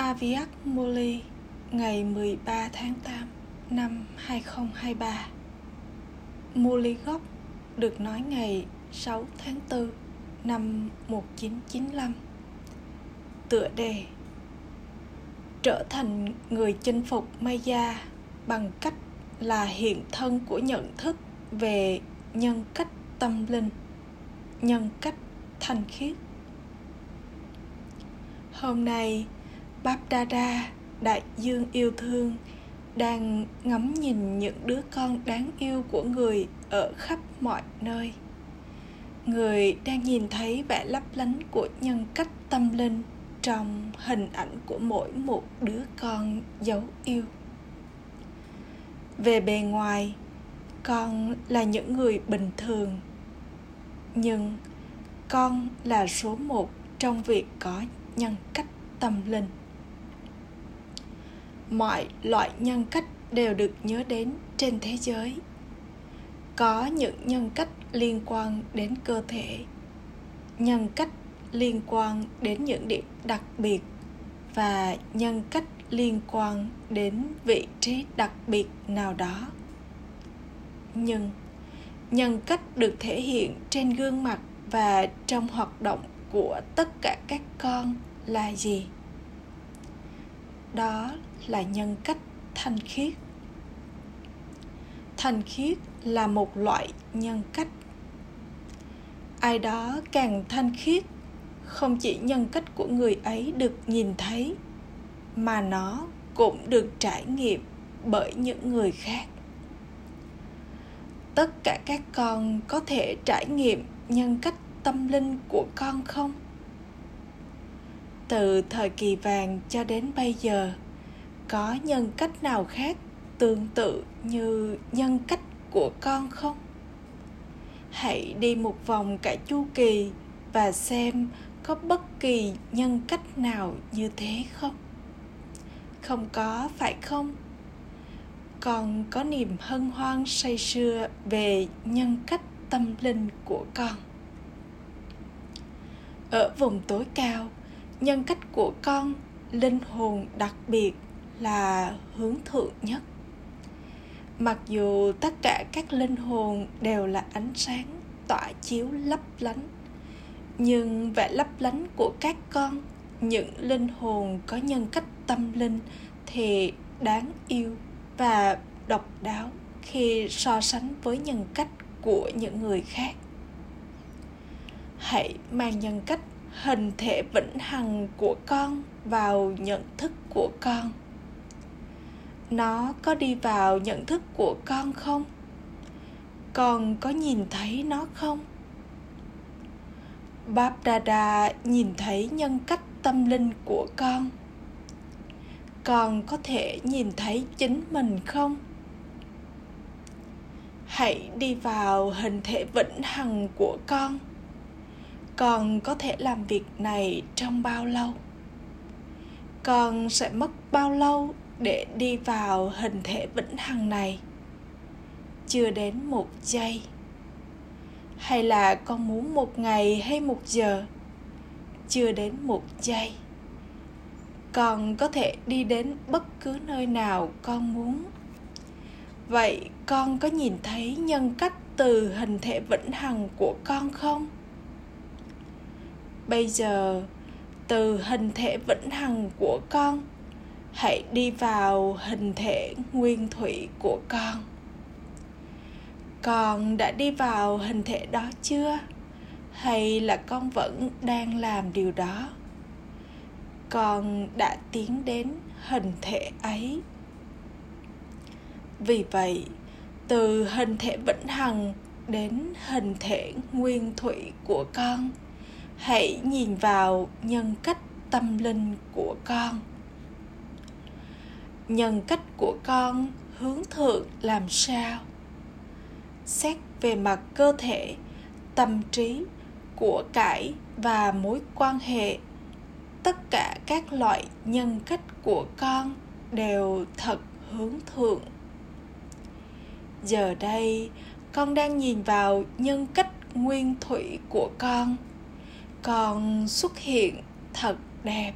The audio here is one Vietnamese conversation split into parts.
Aviak Moli ngày 13 tháng 8 năm 2023 Moli gốc được nói ngày 6 tháng 4 năm 1995 Tựa đề Trở thành người chinh phục Maya bằng cách là hiện thân của nhận thức về nhân cách tâm linh, nhân cách thanh khiết. Hôm nay Babdada, đại dương yêu thương đang ngắm nhìn những đứa con đáng yêu của người ở khắp mọi nơi. Người đang nhìn thấy vẻ lấp lánh của nhân cách tâm linh trong hình ảnh của mỗi một đứa con dấu yêu. Về bề ngoài con là những người bình thường nhưng con là số một trong việc có nhân cách tâm linh mọi loại nhân cách đều được nhớ đến trên thế giới. Có những nhân cách liên quan đến cơ thể, nhân cách liên quan đến những điểm đặc biệt, và nhân cách liên quan đến vị trí đặc biệt nào đó. Nhưng, nhân cách được thể hiện trên gương mặt và trong hoạt động của tất cả các con là gì? Đó là nhân cách thanh khiết. Thanh khiết là một loại nhân cách. Ai đó càng thanh khiết, không chỉ nhân cách của người ấy được nhìn thấy, mà nó cũng được trải nghiệm bởi những người khác. Tất cả các con có thể trải nghiệm nhân cách tâm linh của con không? Từ thời kỳ vàng cho đến bây giờ có nhân cách nào khác tương tự như nhân cách của con không? Hãy đi một vòng cả chu kỳ và xem có bất kỳ nhân cách nào như thế không. Không có, phải không? Con có niềm hân hoan say sưa về nhân cách tâm linh của con. Ở vùng tối cao, nhân cách của con linh hồn đặc biệt là hướng thượng nhất. Mặc dù tất cả các linh hồn đều là ánh sáng, tỏa chiếu lấp lánh, nhưng vẻ lấp lánh của các con, những linh hồn có nhân cách tâm linh thì đáng yêu và độc đáo khi so sánh với nhân cách của những người khác. Hãy mang nhân cách hình thể vĩnh hằng của con vào nhận thức của con nó có đi vào nhận thức của con không? Con có nhìn thấy nó không? Bab dada nhìn thấy nhân cách tâm linh của con. Con có thể nhìn thấy chính mình không? Hãy đi vào hình thể vĩnh hằng của con. Con có thể làm việc này trong bao lâu? Con sẽ mất bao lâu để đi vào hình thể vĩnh hằng này. Chưa đến một giây. Hay là con muốn một ngày hay một giờ? Chưa đến một giây. Con có thể đi đến bất cứ nơi nào con muốn. Vậy con có nhìn thấy nhân cách từ hình thể vĩnh hằng của con không? Bây giờ, từ hình thể vĩnh hằng của con hãy đi vào hình thể nguyên thủy của con. Con đã đi vào hình thể đó chưa? Hay là con vẫn đang làm điều đó? Con đã tiến đến hình thể ấy. Vì vậy, từ hình thể vĩnh hằng đến hình thể nguyên thủy của con, hãy nhìn vào nhân cách tâm linh của con nhân cách của con hướng thượng làm sao? Xét về mặt cơ thể, tâm trí của cải và mối quan hệ, tất cả các loại nhân cách của con đều thật hướng thượng. Giờ đây, con đang nhìn vào nhân cách nguyên thủy của con. Con xuất hiện thật đẹp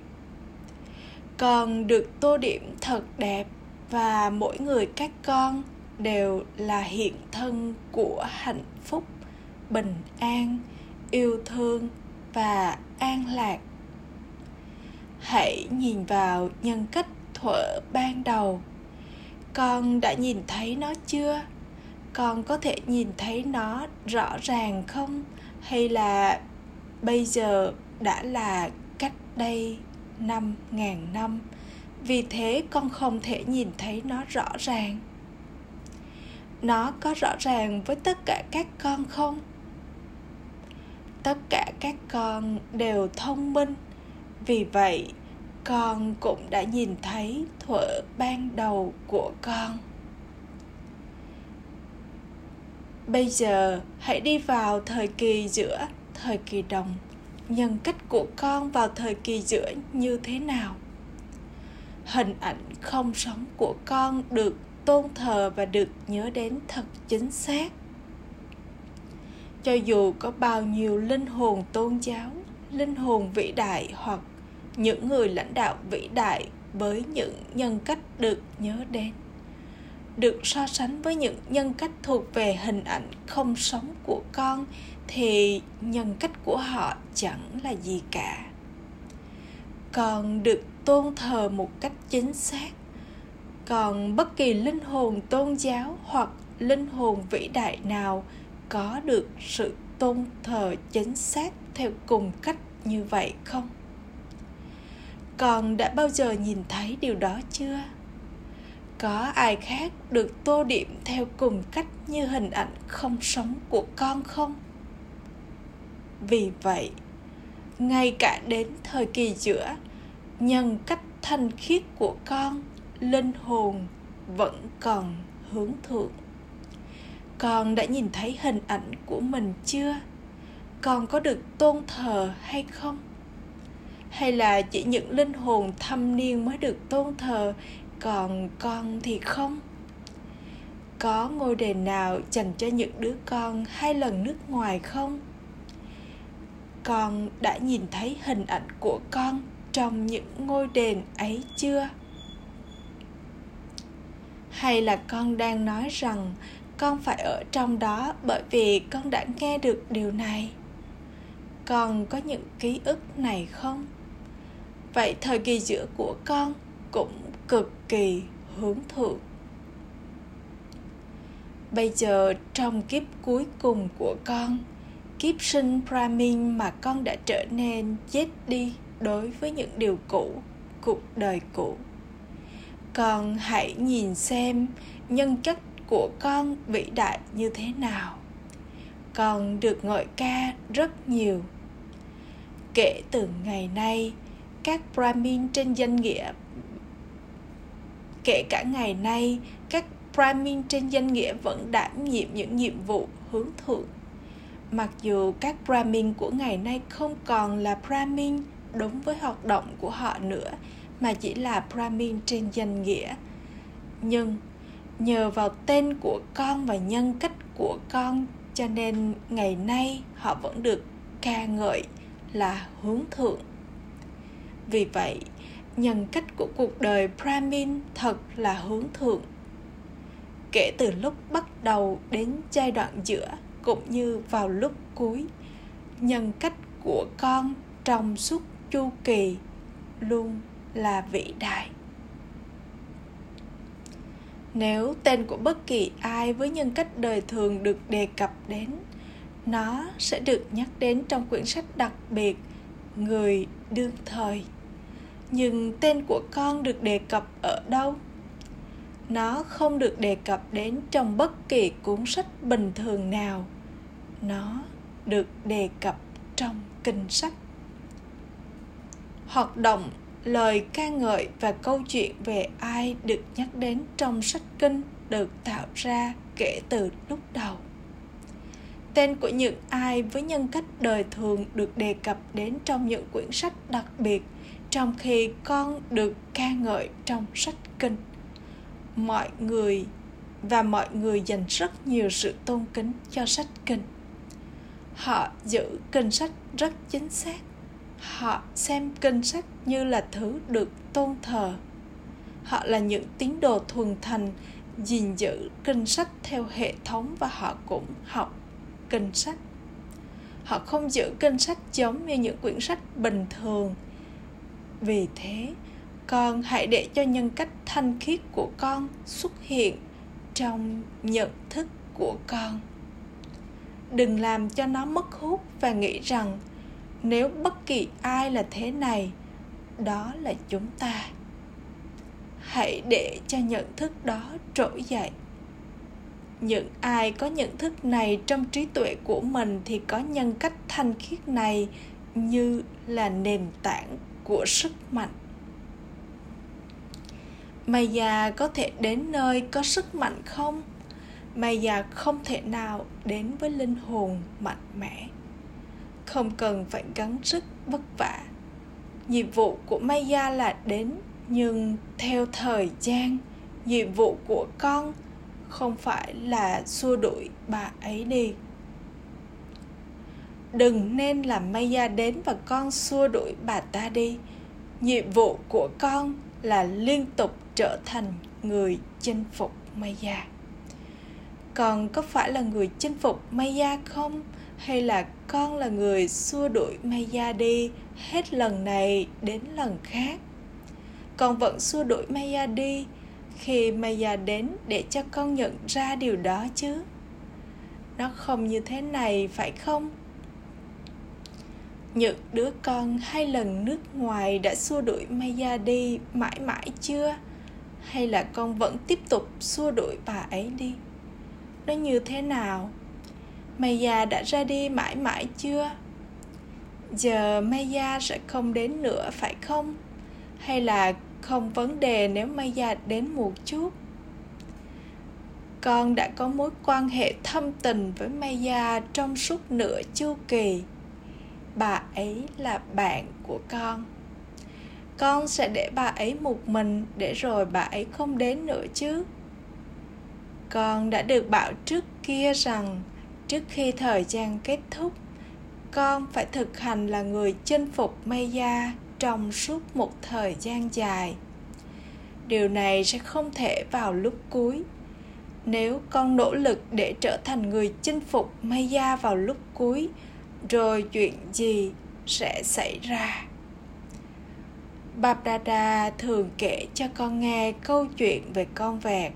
còn được tô điểm thật đẹp và mỗi người các con đều là hiện thân của hạnh phúc, bình an, yêu thương và an lạc. Hãy nhìn vào nhân cách thuở ban đầu. Con đã nhìn thấy nó chưa? Con có thể nhìn thấy nó rõ ràng không? Hay là bây giờ đã là cách đây năm, ngàn năm. Vì thế con không thể nhìn thấy nó rõ ràng. Nó có rõ ràng với tất cả các con không? Tất cả các con đều thông minh. Vì vậy, con cũng đã nhìn thấy thuở ban đầu của con. Bây giờ, hãy đi vào thời kỳ giữa, thời kỳ đồng nhân cách của con vào thời kỳ giữa như thế nào? Hình ảnh không sống của con được tôn thờ và được nhớ đến thật chính xác. Cho dù có bao nhiêu linh hồn tôn giáo, linh hồn vĩ đại hoặc những người lãnh đạo vĩ đại với những nhân cách được nhớ đến, được so sánh với những nhân cách thuộc về hình ảnh không sống của con thì nhân cách của họ chẳng là gì cả. Còn được tôn thờ một cách chính xác, còn bất kỳ linh hồn tôn giáo hoặc linh hồn vĩ đại nào có được sự tôn thờ chính xác theo cùng cách như vậy không? Con đã bao giờ nhìn thấy điều đó chưa? Có ai khác được tô điểm theo cùng cách như hình ảnh không sống của con không? Vì vậy, ngay cả đến thời kỳ giữa, nhân cách thanh khiết của con, linh hồn vẫn còn hướng thượng. Con đã nhìn thấy hình ảnh của mình chưa? Con có được tôn thờ hay không? Hay là chỉ những linh hồn thâm niên mới được tôn thờ, còn con thì không? Có ngôi đền nào dành cho những đứa con hai lần nước ngoài không? Con đã nhìn thấy hình ảnh của con trong những ngôi đền ấy chưa? Hay là con đang nói rằng con phải ở trong đó bởi vì con đã nghe được điều này? Con có những ký ức này không? Vậy thời kỳ giữa của con cũng cực kỳ hướng thượng bây giờ trong kiếp cuối cùng của con kiếp sinh Brahmin mà con đã trở nên chết đi đối với những điều cũ, cuộc đời cũ. Con hãy nhìn xem nhân chất của con vĩ đại như thế nào. Con được ngợi ca rất nhiều. Kể từ ngày nay, các brahmin trên danh nghĩa, kể cả ngày nay, các brahmin trên danh nghĩa vẫn đảm nhiệm những nhiệm vụ hướng thượng mặc dù các brahmin của ngày nay không còn là brahmin đúng với hoạt động của họ nữa, mà chỉ là brahmin trên danh nghĩa. Nhưng nhờ vào tên của con và nhân cách của con, cho nên ngày nay họ vẫn được ca ngợi là hướng thượng. Vì vậy, nhân cách của cuộc đời brahmin thật là hướng thượng. Kể từ lúc bắt đầu đến giai đoạn giữa cũng như vào lúc cuối. Nhân cách của con trong suốt chu kỳ luôn là vĩ đại. Nếu tên của bất kỳ ai với nhân cách đời thường được đề cập đến, nó sẽ được nhắc đến trong quyển sách đặc biệt người đương thời. Nhưng tên của con được đề cập ở đâu? Nó không được đề cập đến trong bất kỳ cuốn sách bình thường nào nó được đề cập trong kinh sách. Hoạt động, lời ca ngợi và câu chuyện về ai được nhắc đến trong sách kinh được tạo ra kể từ lúc đầu. Tên của những ai với nhân cách đời thường được đề cập đến trong những quyển sách đặc biệt trong khi con được ca ngợi trong sách kinh. Mọi người và mọi người dành rất nhiều sự tôn kính cho sách kinh họ giữ kinh sách rất chính xác. Họ xem kinh sách như là thứ được tôn thờ. Họ là những tín đồ thuần thành, gìn giữ kinh sách theo hệ thống và họ cũng học kinh sách. Họ không giữ kinh sách giống như những quyển sách bình thường. Vì thế, con hãy để cho nhân cách thanh khiết của con xuất hiện trong nhận thức của con đừng làm cho nó mất hút và nghĩ rằng nếu bất kỳ ai là thế này, đó là chúng ta. Hãy để cho nhận thức đó trỗi dậy. Những ai có nhận thức này trong trí tuệ của mình thì có nhân cách thanh khiết này như là nền tảng của sức mạnh. Maya có thể đến nơi có sức mạnh không? Maya không thể nào đến với linh hồn mạnh mẽ. Không cần phải gắng sức vất vả. Nhiệm vụ của maya là đến, nhưng theo thời gian, nhiệm vụ của con không phải là xua đuổi bà ấy đi. Đừng nên làm maya đến và con xua đuổi bà ta đi. Nhiệm vụ của con là liên tục trở thành người chinh phục maya con có phải là người chinh phục maya không? Hay là con là người xua đuổi maya đi hết lần này đến lần khác? Con vẫn xua đuổi maya đi khi maya đến để cho con nhận ra điều đó chứ? Nó không như thế này, phải không? Những đứa con hai lần nước ngoài đã xua đuổi maya đi mãi mãi chưa? Hay là con vẫn tiếp tục xua đuổi bà ấy đi? Nó như thế nào? Maya đã ra đi mãi mãi chưa? Giờ maya sẽ không đến nữa phải không? Hay là không vấn đề nếu maya đến một chút? Con đã có mối quan hệ thâm tình với maya trong suốt nửa chu kỳ. Bà ấy là bạn của con. Con sẽ để bà ấy một mình để rồi bà ấy không đến nữa chứ con đã được bảo trước kia rằng, trước khi thời gian kết thúc, con phải thực hành là người chinh phục maya trong suốt một thời gian dài. Điều này sẽ không thể vào lúc cuối. Nếu con nỗ lực để trở thành người chinh phục maya vào lúc cuối, rồi chuyện gì sẽ xảy ra? Babdada thường kể cho con nghe câu chuyện về con vẹt.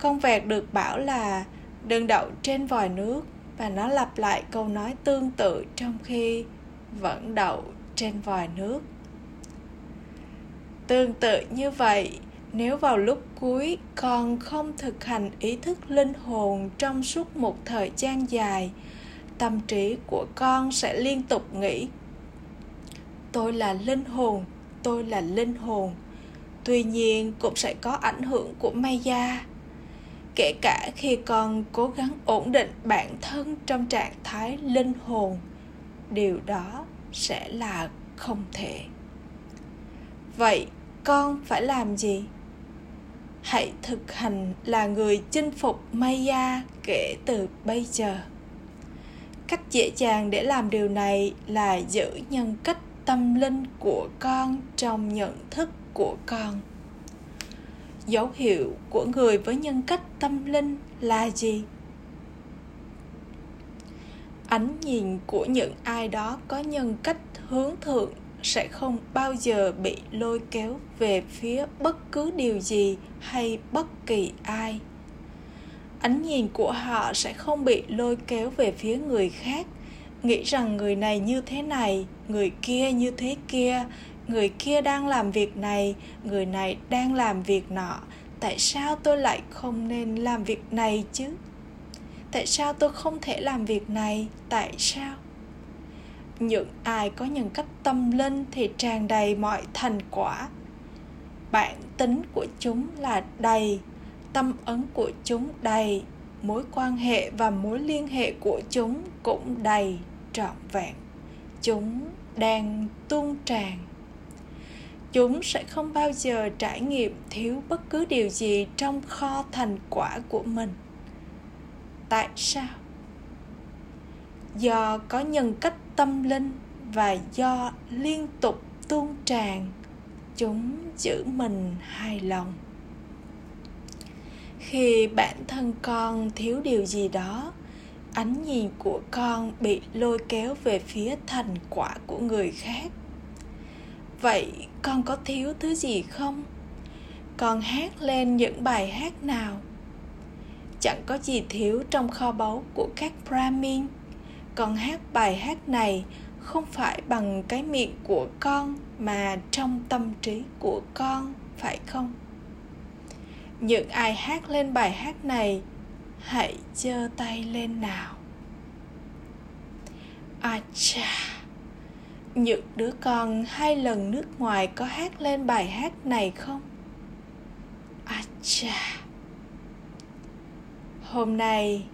Con vẹt được bảo là đừng đậu trên vòi nước. Và nó lặp lại câu nói tương tự trong khi vẫn đậu trên vòi nước. Tương tự như vậy, nếu vào lúc cuối con không thực hành ý thức linh hồn trong suốt một thời gian dài, tâm trí của con sẽ liên tục nghĩ tôi là linh hồn tôi là linh hồn. Tuy nhiên cũng sẽ có ảnh hưởng của maya kể cả khi con cố gắng ổn định bản thân trong trạng thái linh hồn, điều đó sẽ là không thể. Vậy con phải làm gì? Hãy thực hành là người chinh phục maya kể từ bây giờ. Cách dễ dàng để làm điều này là giữ nhân cách tâm linh của con trong nhận thức của con dấu hiệu của người với nhân cách tâm linh là gì? Ánh nhìn của những ai đó có nhân cách hướng thượng sẽ không bao giờ bị lôi kéo về phía bất cứ điều gì hay bất kỳ ai. Ánh nhìn của họ sẽ không bị lôi kéo về phía người khác, nghĩ rằng người này như thế này, người kia như thế kia người kia đang làm việc này, người này đang làm việc nọ. Tại sao tôi lại không nên làm việc này chứ? Tại sao tôi không thể làm việc này? Tại sao? Những ai có nhân cách tâm linh thì tràn đầy mọi thành quả. Bản tính của chúng là đầy, tâm ấn của chúng đầy, mối quan hệ và mối liên hệ của chúng cũng đầy trọn vẹn. Chúng đang tuôn tràn chúng sẽ không bao giờ trải nghiệm thiếu bất cứ điều gì trong kho thành quả của mình. Tại sao? Do có nhân cách tâm linh và do liên tục tuôn tràn, chúng giữ mình hài lòng. Khi bản thân con thiếu điều gì đó, ánh nhìn của con bị lôi kéo về phía thành quả của người khác vậy con có thiếu thứ gì không? Con hát lên những bài hát nào? Chẳng có gì thiếu trong kho báu của các brahmin. Con hát bài hát này không phải bằng cái miệng của con mà trong tâm trí của con, phải không? Những ai hát lên bài hát này, hãy giơ tay lên nào. À những đứa con hai lần nước ngoài có hát lên bài hát này không à cha hôm nay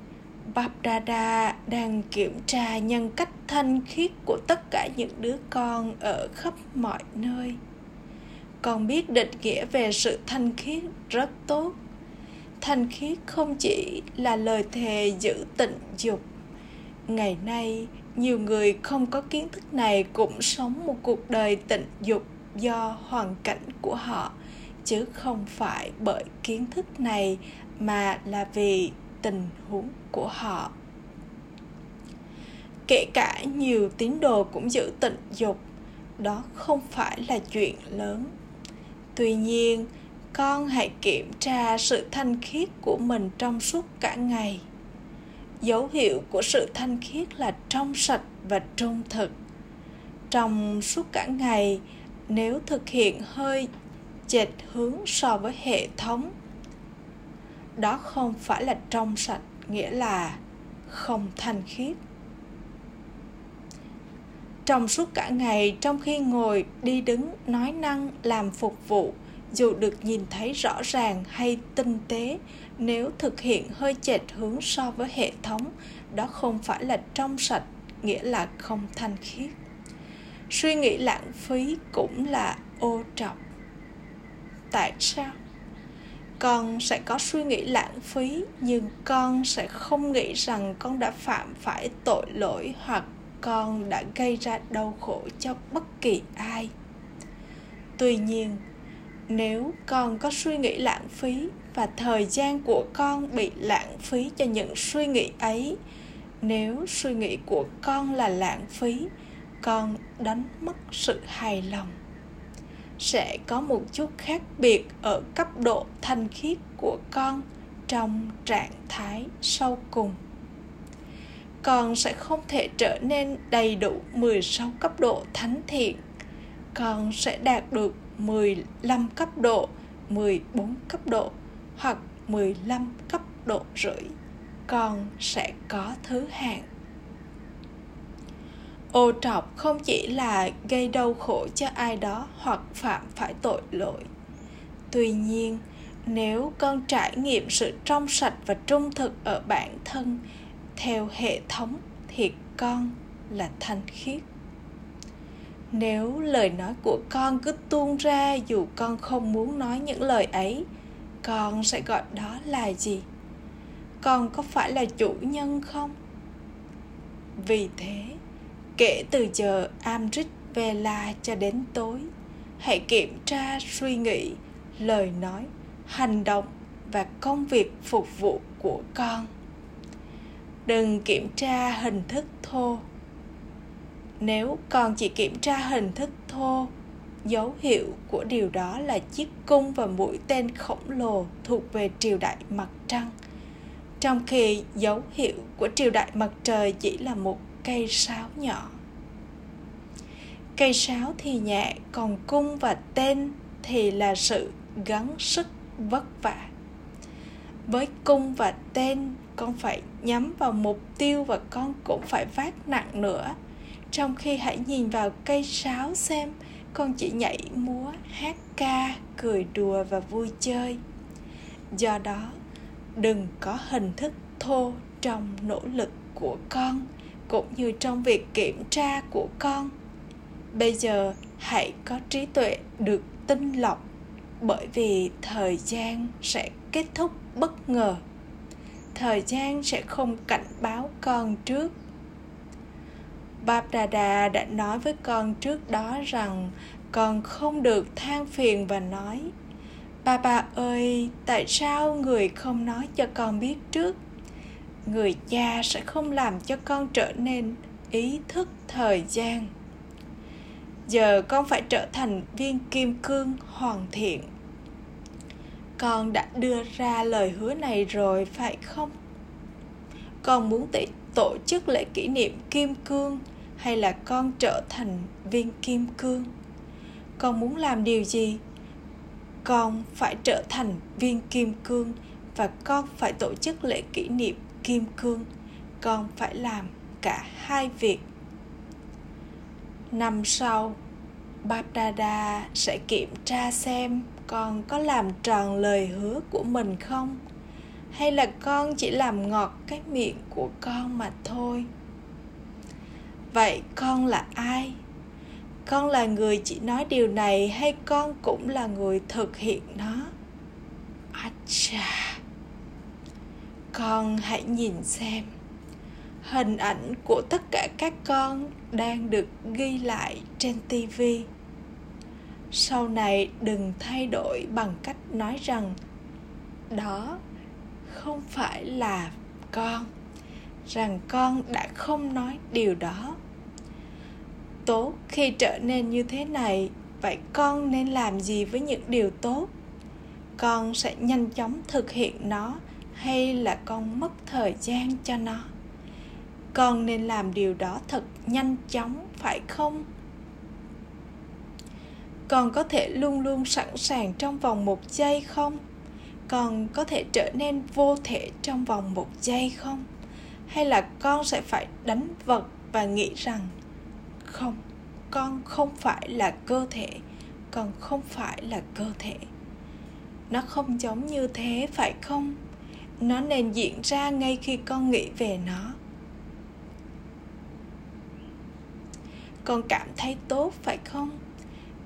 Babdada đang kiểm tra nhân cách thanh khiết của tất cả những đứa con ở khắp mọi nơi. Con biết định nghĩa về sự thanh khiết rất tốt. Thanh khiết không chỉ là lời thề giữ tịnh dục. Ngày nay, nhiều người không có kiến thức này cũng sống một cuộc đời tịnh dục do hoàn cảnh của họ, chứ không phải bởi kiến thức này mà là vì tình huống của họ. Kể cả nhiều tín đồ cũng giữ tịnh dục, đó không phải là chuyện lớn. Tuy nhiên, con hãy kiểm tra sự thanh khiết của mình trong suốt cả ngày dấu hiệu của sự thanh khiết là trong sạch và trung thực. Trong suốt cả ngày, nếu thực hiện hơi chệch hướng so với hệ thống, đó không phải là trong sạch, nghĩa là không thanh khiết. Trong suốt cả ngày, trong khi ngồi đi đứng nói năng, làm phục vụ, dù được nhìn thấy rõ ràng hay tinh tế nếu thực hiện hơi chệch hướng so với hệ thống, đó không phải là trong sạch, nghĩa là không thanh khiết. Suy nghĩ lãng phí cũng là ô trọc tại sao? Con sẽ có suy nghĩ lãng phí, nhưng con sẽ không nghĩ rằng con đã phạm phải tội lỗi hoặc con đã gây ra đau khổ cho bất kỳ ai. Tuy nhiên nếu con có suy nghĩ lãng phí và thời gian của con bị lãng phí cho những suy nghĩ ấy, nếu suy nghĩ của con là lãng phí, con đánh mất sự hài lòng sẽ có một chút khác biệt ở cấp độ thanh khiết của con trong trạng thái sau cùng. Con sẽ không thể trở nên đầy đủ 16 cấp độ thánh thiện. Con sẽ đạt được 15 cấp độ, 14 cấp độ hoặc 15 cấp độ rưỡi. Con sẽ có thứ hạng ô trọc không chỉ là gây đau khổ cho ai đó hoặc phạm phải tội lỗi tuy nhiên nếu con trải nghiệm sự trong sạch và trung thực ở bản thân theo hệ thống thì con là thanh khiết nếu lời nói của con cứ tuôn ra dù con không muốn nói những lời ấy con sẽ gọi đó là gì con có phải là chủ nhân không vì thế Kể từ giờ Amrit Vela cho đến tối, hãy kiểm tra suy nghĩ, lời nói, hành động và công việc phục vụ của con. Đừng kiểm tra hình thức thô. Nếu con chỉ kiểm tra hình thức thô, dấu hiệu của điều đó là chiếc cung và mũi tên khổng lồ thuộc về triều đại mặt trăng. Trong khi dấu hiệu của triều đại mặt trời chỉ là một cây sáo nhỏ. Cây sáo thì nhẹ còn cung và tên thì là sự gắng sức vất vả. Với cung và tên con phải nhắm vào mục tiêu và con cũng phải vác nặng nữa trong khi hãy nhìn vào cây sáo xem, con chỉ nhảy múa, hát ca, cười đùa và vui chơi. Do đó, đừng có hình thức thô trong nỗ lực của con, cũng như trong việc kiểm tra của con. Bây giờ, hãy có trí tuệ được tinh lọc, bởi vì thời gian sẽ kết thúc bất ngờ. Thời gian sẽ không cảnh báo con trước. Bap Dada đã nói với con trước đó rằng con không được than phiền và nói bà Bà ơi, tại sao người không nói cho con biết trước? Người cha sẽ không làm cho con trở nên ý thức thời gian. Giờ con phải trở thành viên kim cương hoàn thiện. Con đã đưa ra lời hứa này rồi phải không? Con muốn tổ chức lễ kỷ niệm kim cương hay là con trở thành viên kim cương? Con muốn làm điều gì? con phải trở thành viên kim cương và con phải tổ chức lễ kỷ niệm kim cương con phải làm cả hai việc năm sau Bapdada sẽ kiểm tra xem con có làm tròn lời hứa của mình không hay là con chỉ làm ngọt cái miệng của con mà thôi vậy con là ai con là người chỉ nói điều này hay con cũng là người thực hiện nó Acha. Con hãy nhìn xem Hình ảnh của tất cả các con đang được ghi lại trên tivi. Sau này đừng thay đổi bằng cách nói rằng đó không phải là con, rằng con đã không nói điều đó tốt khi trở nên như thế này, vậy con nên làm gì với những điều tốt? Con sẽ nhanh chóng thực hiện nó hay là con mất thời gian cho nó? Con nên làm điều đó thật nhanh chóng, phải không? Con có thể luôn luôn sẵn sàng trong vòng một giây không? Con có thể trở nên vô thể trong vòng một giây không? Hay là con sẽ phải đánh vật và nghĩ rằng không? Con không phải là cơ thể, con không phải là cơ thể. Nó không giống như thế, phải không? Nó nên diễn ra ngay khi con nghĩ về nó. Con cảm thấy tốt, phải không?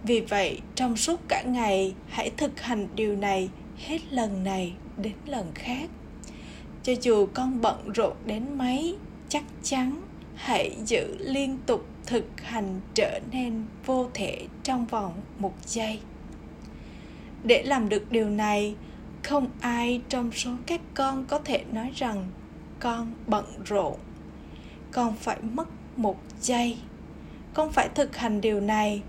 Vì vậy, trong suốt cả ngày, hãy thực hành điều này hết lần này đến lần khác. Cho dù con bận rộn đến mấy, chắc chắn hãy giữ liên tục thực hành trở nên vô thể trong vòng một giây. Để làm được điều này, không ai trong số các con có thể nói rằng con bận rộn. Con phải mất một giây. Con phải thực hành điều này.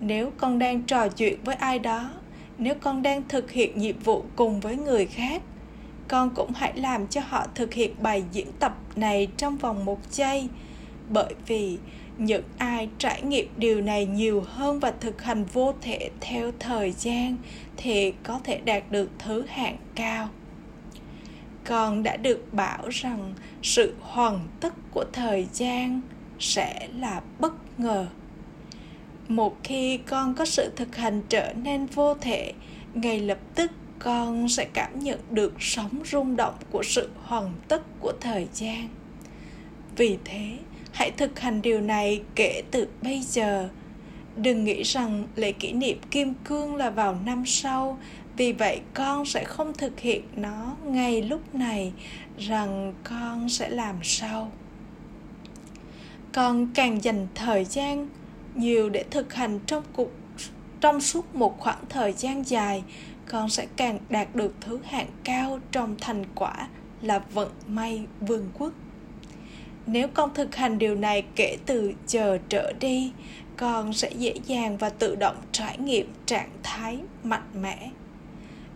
Nếu con đang trò chuyện với ai đó, nếu con đang thực hiện nhiệm vụ cùng với người khác, con cũng hãy làm cho họ thực hiện bài diễn tập này trong vòng một giây bởi vì những ai trải nghiệm điều này nhiều hơn và thực hành vô thể theo thời gian thì có thể đạt được thứ hạng cao. Còn đã được bảo rằng sự hoàn tất của thời gian sẽ là bất ngờ. Một khi con có sự thực hành trở nên vô thể, ngay lập tức con sẽ cảm nhận được sóng rung động của sự hoàn tất của thời gian. Vì thế hãy thực hành điều này kể từ bây giờ. Đừng nghĩ rằng lễ kỷ niệm kim cương là vào năm sau. Vì vậy, con sẽ không thực hiện nó ngay lúc này, rằng con sẽ làm sau con càng dành thời gian nhiều để thực hành trong cuộc, trong suốt một khoảng thời gian dài, con sẽ càng đạt được thứ hạng cao trong thành quả là vận may vương quốc nếu con thực hành điều này kể từ giờ trở đi con sẽ dễ dàng và tự động trải nghiệm trạng thái mạnh mẽ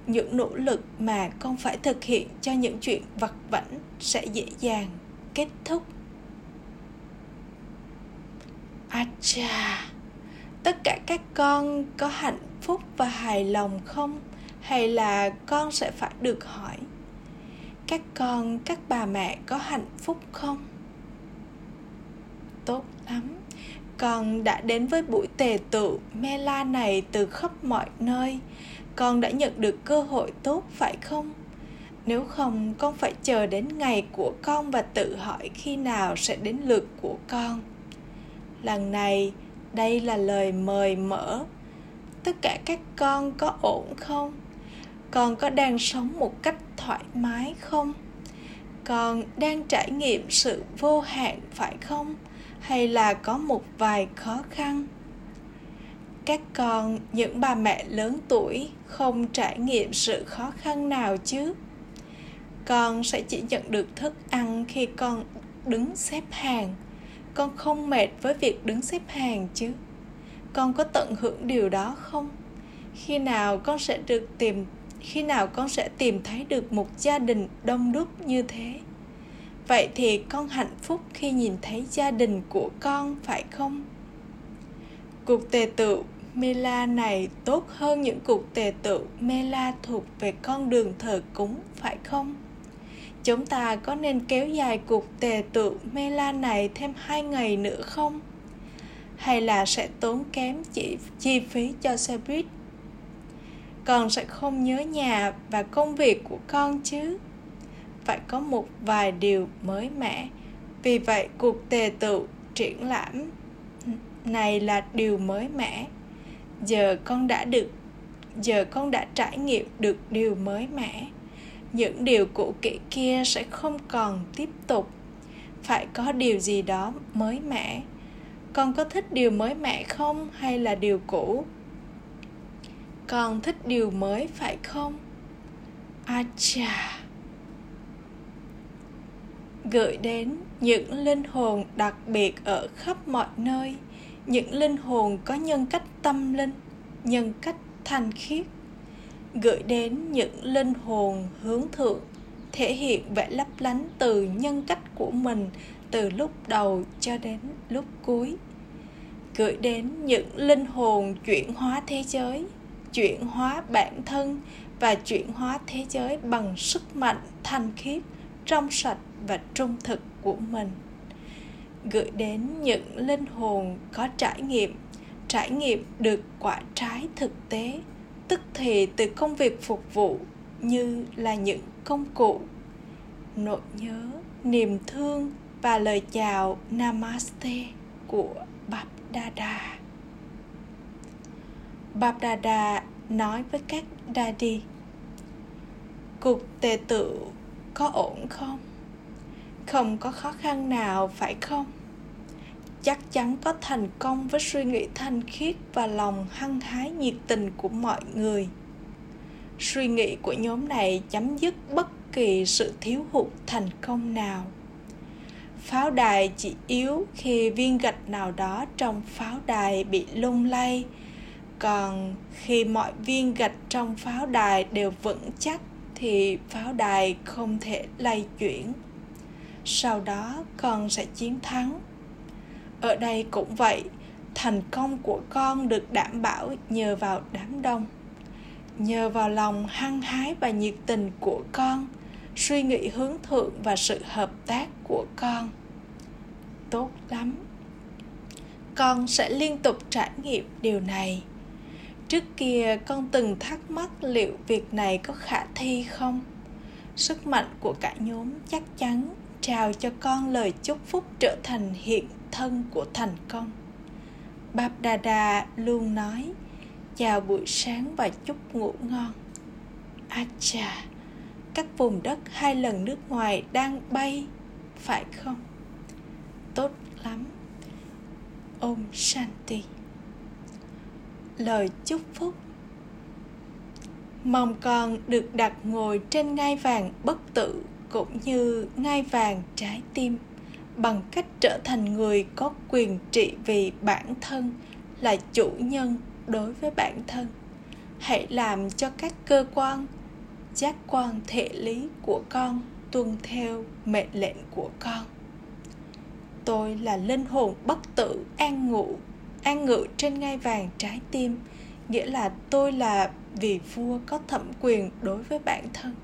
những nỗ lực mà con phải thực hiện cho những chuyện vặt vãnh sẽ dễ dàng kết thúc Acha, tất cả các con có hạnh phúc và hài lòng không? Hay là con sẽ phải được hỏi Các con, các bà mẹ có hạnh phúc không? Tốt lắm. Con đã đến với buổi tề tự Mela này từ khắp mọi nơi. Con đã nhận được cơ hội tốt, phải không? Nếu không, con phải chờ đến ngày của con và tự hỏi khi nào sẽ đến lượt của con. Lần này, đây là lời mời mở. Tất cả các con có ổn không? Con có đang sống một cách thoải mái không? Con đang trải nghiệm sự vô hạn, phải không? Hay là có một vài khó khăn? Các con, những bà mẹ lớn tuổi, không trải nghiệm sự khó khăn nào chứ? Con sẽ chỉ nhận được thức ăn khi con đứng xếp hàng. Con không mệt với việc đứng xếp hàng chứ? Con có tận hưởng điều đó không? Khi nào con sẽ được tìm, khi nào con sẽ tìm thấy được một gia đình đông đúc như thế? Vậy thì con hạnh phúc khi nhìn thấy gia đình của con, phải không cuộc tề tự Mela này tốt hơn những cuộc tề tự Mela thuộc về con đường thờ cúng, phải không? Chúng ta có nên kéo dài cuộc tề tự Mela này thêm hai ngày nữa không? Hay là sẽ tốn kém chỉ chi phí cho xe buýt? Con sẽ không nhớ nhà và công việc của con chứ? Phải có một vài điều mới mẻ. Vì vậy, cuộc tề tự triển lãm này là điều mới mẻ. Giờ con đã được, giờ con đã trải nghiệm được điều mới mẻ. Những điều cũ kỹ kia sẽ không còn tiếp tục. Phải có điều gì đó mới mẻ. Con có thích điều mới mẻ không hay là điều cũ? Con thích điều mới phải không? A chà gửi đến những linh hồn đặc biệt ở khắp mọi nơi. Những linh hồn có nhân cách tâm linh, nhân cách thanh khiết. Gửi đến những linh hồn hướng thượng, thể hiện vẻ lấp lánh từ nhân cách của mình từ lúc đầu cho đến lúc cuối. Gửi đến những linh hồn chuyển hóa thế giới, chuyển hóa bản thân và chuyển hóa thế giới bằng sức mạnh thanh khiết trong sạch và trung thực của mình gửi đến những linh hồn có trải nghiệm trải nghiệm được quả trái thực tế, tức thì từ công việc phục vụ như là những công cụ nỗi nhớ niềm thương và lời chào namaste của bab Dada. bab Dada nói với các daddy Cuộc tề tự có ổn không? Không có khó khăn nào, phải không? chắc chắn có thành công với suy nghĩ thanh khiết và lòng hăng hái nhiệt tình của mọi người suy nghĩ của nhóm này chấm dứt bất kỳ sự thiếu hụt thành công nào pháo đài chỉ yếu khi viên gạch nào đó trong pháo đài bị lung lay, còn khi mọi viên gạch trong pháo đài đều vững chắc thì pháo đài không thể lay chuyển. Sau đó, con sẽ chiến thắng. Ở đây cũng vậy, thành công của con được đảm bảo nhờ vào đám đông. Nhờ vào lòng hăng hái và nhiệt tình của con, suy nghĩ hướng thượng và sự hợp tác của con. Tốt lắm. Con sẽ liên tục trải nghiệm điều này trước kia con từng thắc mắc liệu việc này có khả thi không? Sức mạnh của cả nhóm chắc chắn trao cho con lời chúc phúc trở thành hiện thân của thành công. Bap Dada luôn nói, chào buổi sáng và chúc ngủ ngon. Acha, các vùng đất hai lần nước ngoài đang bay, phải không? Tốt lắm. Om Shanti. Lời chúc phúc. Mong con được đặt ngồi trên ngai vàng bất tử cũng như ngai vàng trái tim, bằng cách trở thành người có quyền trị vì bản thân là chủ nhân đối với bản thân. Hãy làm cho các cơ quan, giác quan thể lý của con tuân theo mệnh lệnh của con. Tôi là linh hồn bất tử an ngụ an ngự trên ngai vàng trái tim, nghĩa là tôi là vị vua có thẩm quyền đối với bản thân.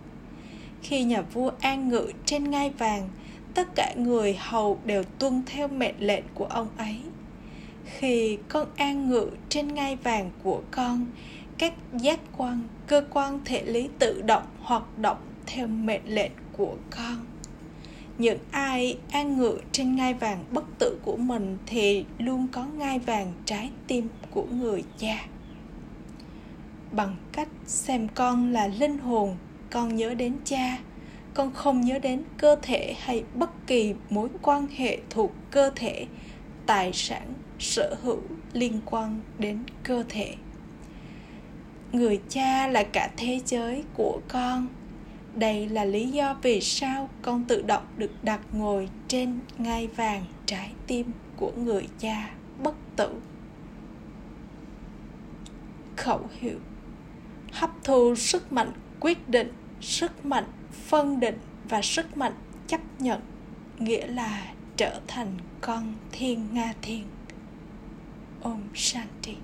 Khi nhà vua an ngự trên ngai vàng, tất cả người hầu đều tuân theo mệnh lệnh của ông ấy. Khi con an ngự trên ngai vàng của con, các giác quan, cơ quan, thể lý tự động hoạt động theo mệnh lệnh của con những ai an ngự trên ngai vàng bất tử của mình thì luôn có ngai vàng trái tim của người cha. Bằng cách xem con là linh hồn, con nhớ đến cha, con không nhớ đến cơ thể hay bất kỳ mối quan hệ thuộc cơ thể, tài sản, sở hữu liên quan đến cơ thể. Người cha là cả thế giới của con đây là lý do vì sao con tự động được đặt ngồi trên ngai vàng trái tim của người cha bất tử. Khẩu hiệu. Hấp thu sức mạnh quyết định, sức mạnh phân định và sức mạnh chấp nhận, nghĩa là trở thành con thiên nga thiên. Om shanti.